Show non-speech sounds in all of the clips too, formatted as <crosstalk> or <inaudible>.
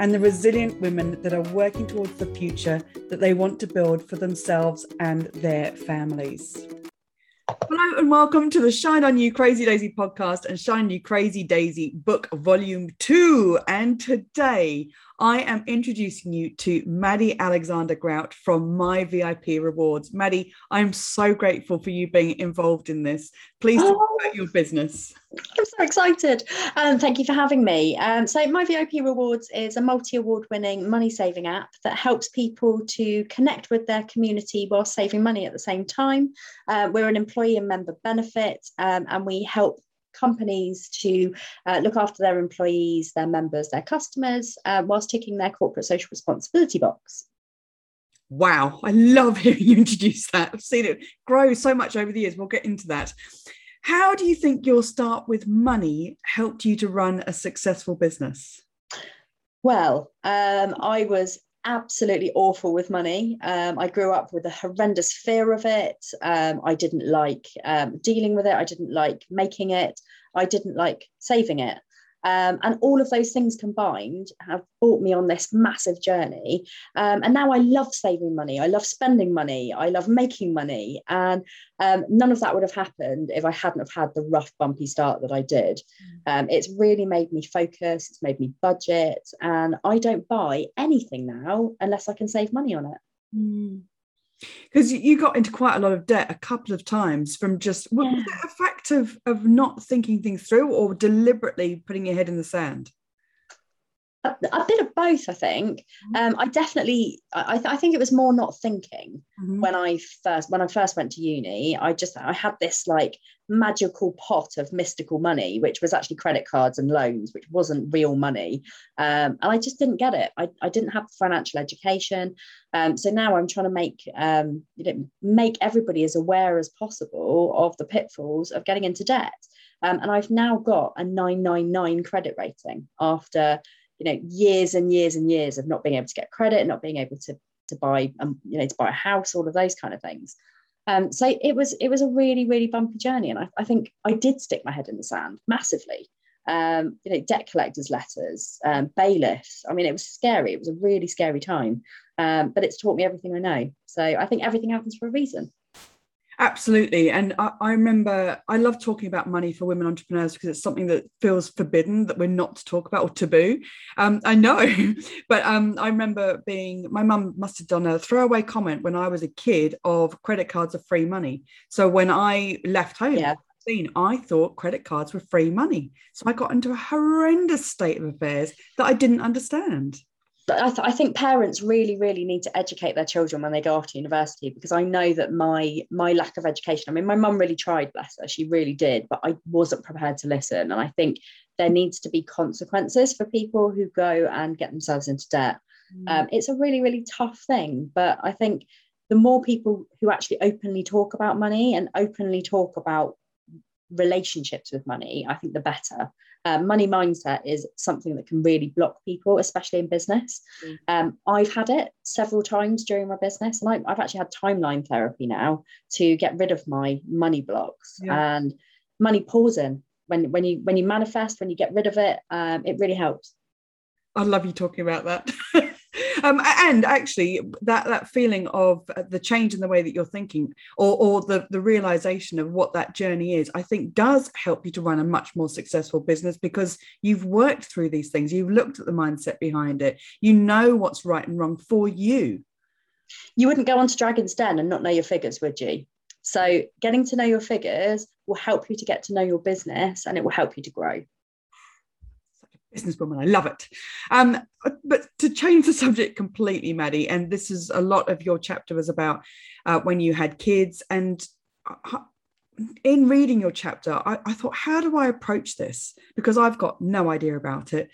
and the resilient women that are working towards the future that they want to build for themselves and their families. Hello and welcome to the Shine On You Crazy Daisy podcast and Shine You Crazy Daisy book volume two. And today I am introducing you to Maddie Alexander Grout from My VIP Rewards. Maddie, I'm so grateful for you being involved in this. Please talk oh, about your business. I'm so excited. Um, thank you for having me. Um, so, My VIP Rewards is a multi award winning money saving app that helps people to connect with their community while saving money at the same time. Uh, we're an employee and member benefit, um, and we help companies to uh, look after their employees, their members, their customers, uh, whilst ticking their corporate social responsibility box. Wow, I love <laughs> hearing you introduce that. I've seen it grow so much over the years. We'll get into that. How do you think your start with money helped you to run a successful business? Well, um, I was absolutely awful with money. Um, I grew up with a horrendous fear of it. Um, I didn't like um, dealing with it. I didn't like making it. I didn't like saving it. Um, and all of those things combined have brought me on this massive journey. Um, and now I love saving money. I love spending money. I love making money. And um, none of that would have happened if I hadn't have had the rough, bumpy start that I did. Mm. Um, it's really made me focus. It's made me budget. And I don't buy anything now unless I can save money on it. Mm because you got into quite a lot of debt a couple of times from just yeah. a fact of of not thinking things through or deliberately putting your head in the sand a, a bit of both i think mm-hmm. um, i definitely I, th- I, think it was more not thinking mm-hmm. when i first when i first went to uni i just i had this like magical pot of mystical money which was actually credit cards and loans which wasn't real money. Um, and i just didn't get it. I, I didn't have financial education. Um, so now i'm trying to make um, you know make everybody as aware as possible of the pitfalls of getting into debt. Um, and I've now got a 999 credit rating after you know years and years and years of not being able to get credit not being able to to buy um, you know to buy a house all of those kind of things um, so it was it was a really really bumpy journey. And I, I think I did stick my head in the sand massively. Um, you know debt collectors letters um, bailiffs. I mean it was scary. It was a really scary time. Um, but it's taught me everything I know. So I think everything happens for a reason Absolutely. And I, I, remember I love talking about money for women entrepreneurs because it's something that feels forbidden that we're not to talk about or taboo. Um, I know, <laughs> but um, I remember being, my mum must have done a throwaway comment when I was a kid of credit cards are free money. So when I left home, yeah. I thought credit cards were free money. So I got into a horrendous state of affairs that I didn't understand I, th- I, think parents really really need to educate their children when they go off to university because i know that my my lack of education i mean my mum really tried bless her she really did but i wasn't prepared to listen. And i think there needs to be consequences for people who go and get themselves into debt. Mm. um, it's a really really tough thing but i think the more people who actually openly talk about money and openly talk about relationships with money i think the better uh, money mindset is something that can really block people, especially in business. Mm. Um, I've had it several times during my business, and I, have actually had timeline therapy now to get rid of my money blocks yeah. and money pausing. When when you when you manifest, when you get rid of it, um, it really helps. I love you talking about that. <laughs> um, and actually that that feeling of uh, the change in the way that you're thinking or, or the, the realization of what that journey is i think does help you to run a much more successful business because you've worked through these things. You've looked at the mindset behind it. You know what's right and wrong for you. You wouldn't go on to Dragons' Den and not know your figures would you? So getting to know your figures will help you to get to know your business and it will help you to grow businesswoman. I love it. Um, but to change the subject completely, Maddie, and this is a lot of your chapter was about uh, when you had kids. And uh, in reading your chapter, I, I thought, how do I approach this? Because I've got no idea about it.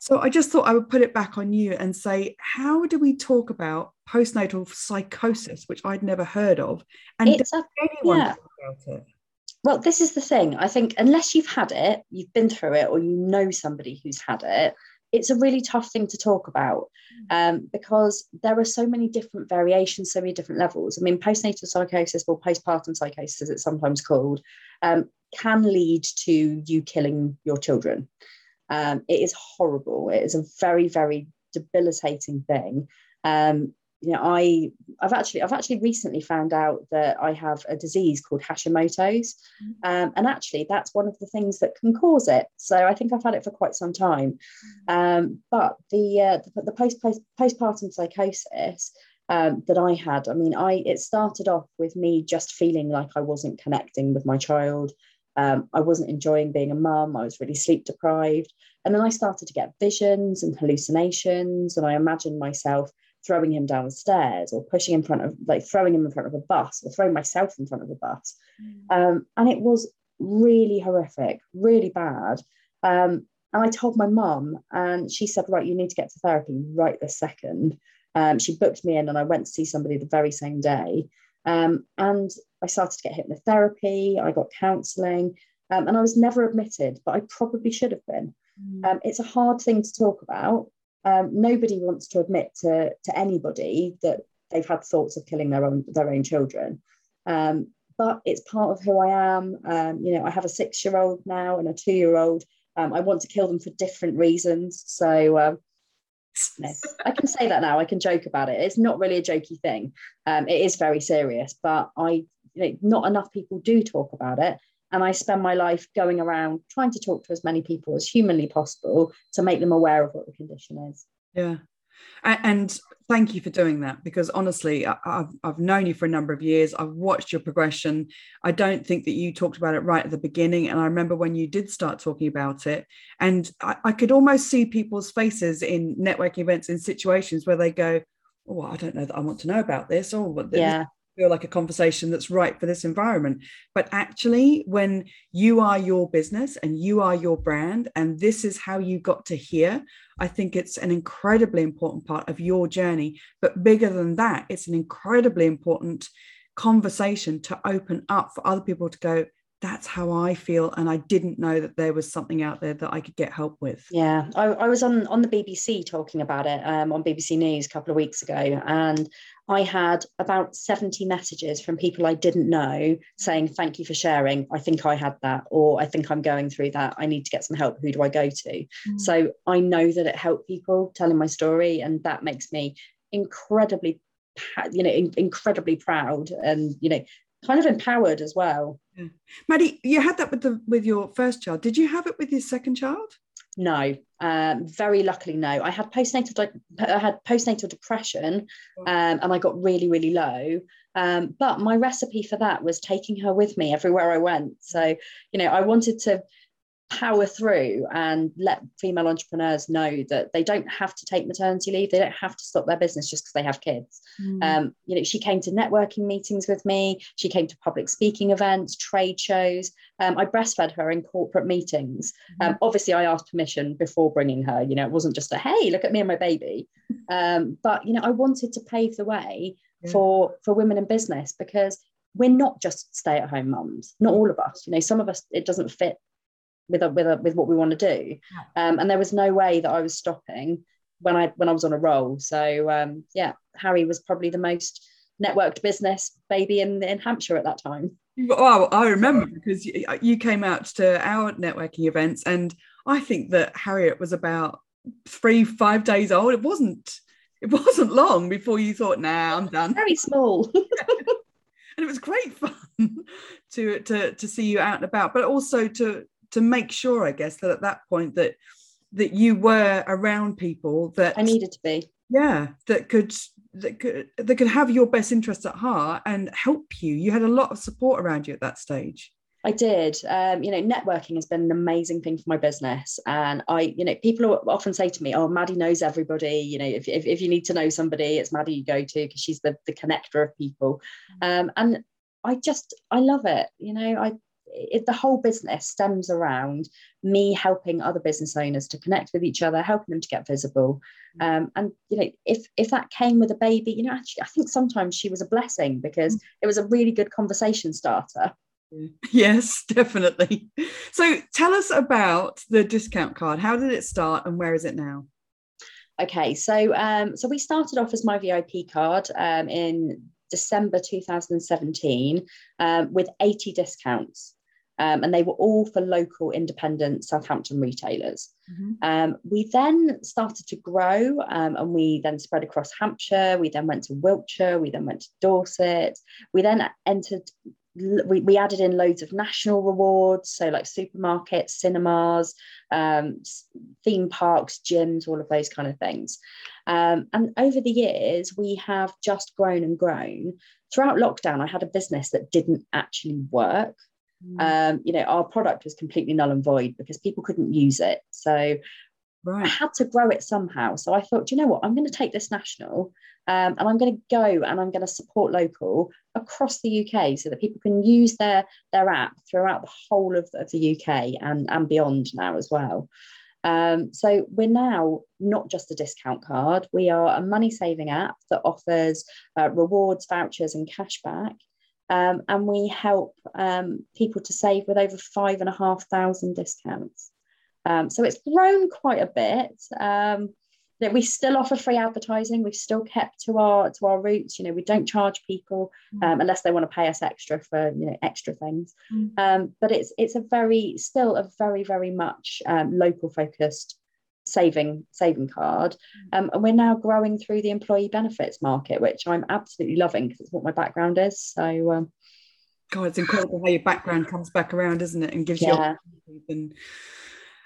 So I just thought I would put it back on you and say, how do we talk about postnatal psychosis, which I'd never heard of. And It's a- anyone yeah. talk about it? Well, this is the thing. I think unless you've had it, you've been through it, or you know somebody who's had it, it's a really tough thing to talk about um, because there are so many different variations, so many different levels. I mean, postnatal psychosis or postpartum psychosis, as it's sometimes called, um, can lead to you killing your children. Um, it is horrible. It is a very, very debilitating thing. Um, you know, I I've actually I've actually recently found out that I have a disease called Hashimoto's, um, and actually that's one of the things that can cause it. So I think I've had it for quite some time. Um, but the uh, the, the post, post postpartum psychosis um, that I had, I mean, I it started off with me just feeling like I wasn't connecting with my child. Um, I wasn't enjoying being a mum. I was really sleep deprived, and then I started to get visions and hallucinations, and I imagined myself throwing him down the stairs or pushing in front of like throwing him in front of a bus or throwing myself in front of a bus. Um, and it was really horrific really bad. Um, and i told my mum and she said right you need to get to therapy right this second. Um, she booked me in and i went to see somebody the very same day. Um, and i started to get hypnotherapy i got counselling um, and i was never admitted but i probably should have been. Um, it's a hard thing to talk about um, nobody wants to admit to, to anybody that they've had thoughts of killing their own their own children. Um, but it's part of who I am. Um, you know, I have a six year old now and a two year old. Um, I want to kill them for different reasons. So um, I can say that now. I can joke about it. It's not really a jokey thing. Um, it is very serious, but I, you know, not enough people do talk about it. And I spend my life going around trying to talk to as many people as humanly possible to make them aware of what the condition is. Yeah. And thank you for doing that because honestly, I've, I've known you for a number of years. I've watched your progression. I don't think that you talked about it right at the beginning. And I remember when you did start talking about it, and I, I could almost see people's faces in networking events in situations where they go, Oh, I don't know that I want to know about this. Or what Yeah. Feel like a conversation that's right for this environment. But actually, when you are your business and you are your brand, and this is how you got to here, I think it's an incredibly important part of your journey. But bigger than that, it's an incredibly important conversation to open up for other people to go, that's how I feel. And I didn't know that there was something out there that I could get help with. Yeah, I, I was on on the BBC talking about it um, on BBC News a couple of weeks ago, and I had about 70 messages from people I didn't know saying, Thank you for sharing. I think I had that, or I think I'm going through that. I need to get some help. Who do I go to? Mm. So I know that it helped people telling my story, and that makes me incredibly, you know, in- incredibly proud and, you know, kind of empowered as well. Maddie, you had that with the with your first child. Did you have it with your second child? No, um, very luckily, no. I had postnatal, di- I had postnatal depression, um, and I got really, really low. Um, but my recipe for that was taking her with me everywhere I went. So, you know, I wanted to power through and let female entrepreneurs know that they don't have to take maternity leave. They don't have to stop their business just because they have kids. Um, you know, she came to networking meetings with me. She came to public speaking events, trade shows. Um, I breastfed her in corporate meetings. Um, obviously, I asked permission before bringing her. You know, it wasn't just a hey, look at me and my baby. <laughs> Um, but you know, I wanted to pave the way Yeah. for for women in business because we're not just stay at home mums. Not all of us. You know, some of us it doesn't fit with with with what we want to do. Um, and there was no way that I was stopping when I when I was on a roll. So um, yeah, Harry was probably the most networked business baby in in Hampshire at that time. Well, I remember because you, you came out to our networking events, and I think that Harriet was about three, five days old. It wasn't. It wasn't long before you thought, "Nah, I'm done." Very small. <laughs> <laughs> and it was great fun <laughs> to to to see you out and about, but also to to make sure, I guess, that at that point that that you were around people that I needed to be. yeah that could that could that could have your best interests at heart and help you you had a lot of support around you at that stage I did. Um, you know, networking has been an amazing thing for my business. And I, you know, people often say to me, oh, Maddie knows everybody. You know, if, if, if you need to know somebody, it's Maddie you go to because she's the, the connector of people. Um, and I just, I love it. You know, I, it, the whole business stems around me helping other business owners to connect with each other, helping them to get visible. Mm. Um, and you know, if if that came with a baby, you know, actually, I think sometimes she was a blessing because mm. it was a really good conversation starter. <laughs> Yes, definitely. So tell us about the discount card. How did it start and where is it now? Okay, so um, so we started off as my VIP card um, in December 2017 um, with 80 discounts. Um, and they were all for local independent Southampton retailers. Mm-hmm. Um, we then started to grow um, and we then spread across Hampshire. We then went to Wiltshire. We then went to Dorset. We then entered we, we added in loads of national rewards so like supermarkets cinemas um, theme parks gyms all of those kind of things um, and over the years we have just grown and grown throughout lockdown i had a business that didn't actually work mm. um, you know our product was completely null and void because people couldn't use it so Right. I had to grow it somehow. So I thought, you know what? I'm going to take this national um, and I'm going to go and I'm going to support local across the UK so that people can use their, their app throughout the whole of, of the UK and, and beyond now as well. Um, so we're now not just a discount card, we are a money saving app that offers uh, rewards, vouchers, and cashback. Um, and we help um, people to save with over five and a half thousand discounts. Um, so it's grown quite a bit. Um, you we still offer free advertising. We've still kept to our to our roots. You know, we don't charge people mm. um, unless they want to pay us extra for you know extra things. Mm. Um, but it's it's a very still a very very much um, local focused saving saving card, mm. um, and we're now growing through the employee benefits market, which I'm absolutely loving because it's what my background is. So. Um, God, it's incredible how your background comes back around, isn't it? And gives yeah. you and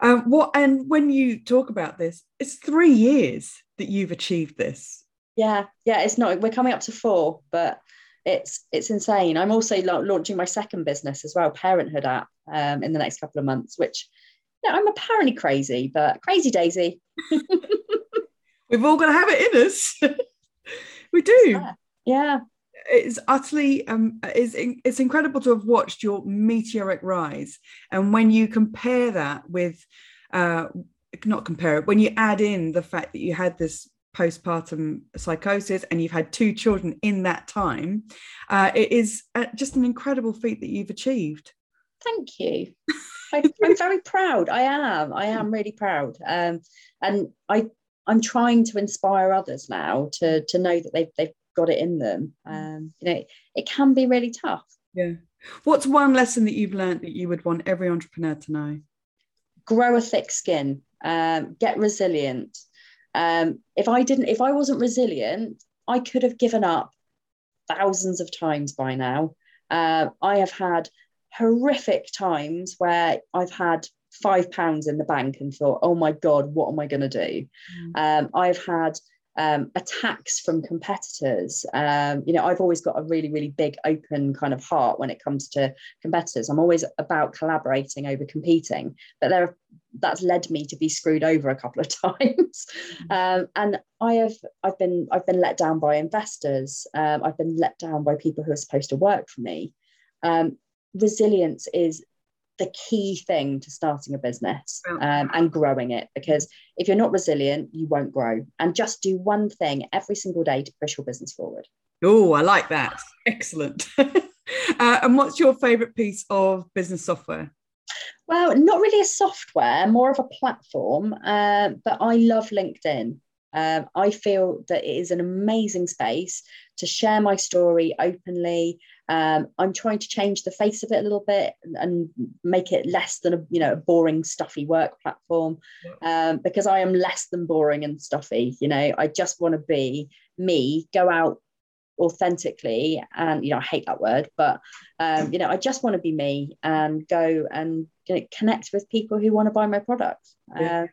um, what and when you talk about this, it's three years that you've achieved this. Yeah, yeah, it's not. We're coming up to four, but it's it's insane. I'm also launching my second business as well, Parenthood app, um, in the next couple of months. Which, know, I'm apparently crazy, but crazy Daisy. <laughs> We've all got to have it in us. <laughs> we do. Yeah. yeah it's utterly um it's, it's incredible to have watched your meteoric rise and when you compare that with uh not compare it when you add in the fact that you had this postpartum psychosis and you've had two children in that time uh, it is uh, just an incredible feat that you've achieved thank you. I, am very proud. I am. I am really proud. Um, and i i'm trying to inspire others now to to know that they've, they've got it in them. Um, you know it can be really tough. Yeah. What's one lesson that you've learned that you would want every entrepreneur to know? Grow a thick skin. Um, get resilient. Um, if i didn't if i wasn't resilient i could have given up thousands of times by now. Uh, i have had horrific times where i've had five pounds in the bank and thought oh my god what am i going to do mm. um, i've had um, attacks from competitors. Um, you know, I've always got a really, really big open kind of heart when it comes to competitors. I'm always about collaborating over competing, but there that's led me to be screwed over a couple of <laughs> times. Mm-hmm. Um, and I have I've been I've been let down by investors. Um, I've been let down by people who are supposed to work for me. Um, resilience is the key thing to starting a business um, and growing it because if you're not resilient you won't grow. And just do one thing every single day to push your business forward. Oh i like that. Excellent. <laughs> Uh, and what's your favorite piece of business software? Well not really a software more of a platform uh, but i love linkedin um, I feel that it is an amazing space to share my story openly. Um, I'm trying to change the face of it a little bit and make it less than a you know a boring, stuffy work platform um, because I am less than boring and stuffy. You know, I just want to be me, go out authentically, and you know I hate that word, but um, you know I just want to be me and go and you know, connect with people who want to buy my product. Yeah.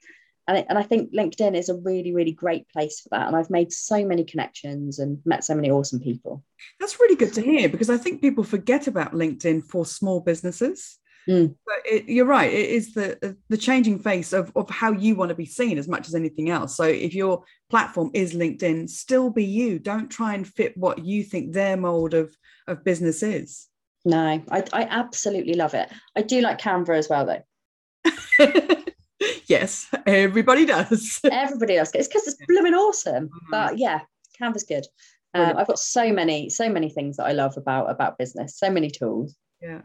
Uh, and, it, and I think LinkedIn is a really, really great place for that. And I've made so many connections and met so many awesome people. That's really good to hear because I think people forget about LinkedIn for small businesses. Mm. But it, you're right; it is the the changing face of, of how you want to be seen as much as anything else. So if your platform is LinkedIn, still be you. Don't try and fit what you think their mold of of business is. No, I, I absolutely love it. I do like Canva as well, though. <laughs> <laughs> yes, everybody does. <laughs> Everybody does. It's because it's blooming awesome. Mm-hmm. But yeah, Canva's good. Um, I've got so many, so many things that I love about about business. So many tools. Yeah,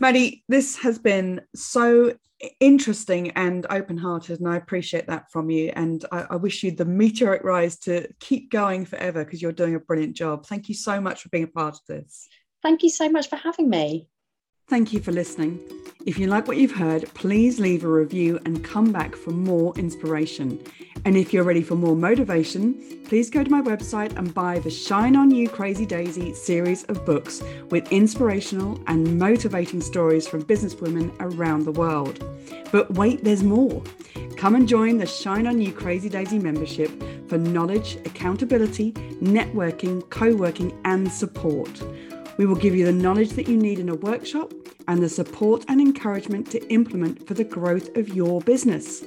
Maddie, this has been so interesting and open-hearted, and I appreciate that from you. And I, I wish you the meteoric rise to keep going forever because you're doing a brilliant job. Thank you so much for being a part of this. Thank you so much for having me. Thank you for listening. If you like what you've heard, please leave a review and come back for more inspiration. And if you're ready for more motivation, please go to my website and buy the Shine On You Crazy Daisy series of books with inspirational and motivating stories from businesswomen around the world. But wait, there's more. Come and join the Shine On You Crazy Daisy membership for knowledge, accountability, networking, co working, and support. We will give you the knowledge that you need in a workshop and the support and encouragement to implement for the growth of your business.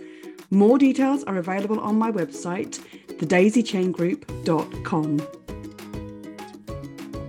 More details are available on my website, thedaisychaingroup.com.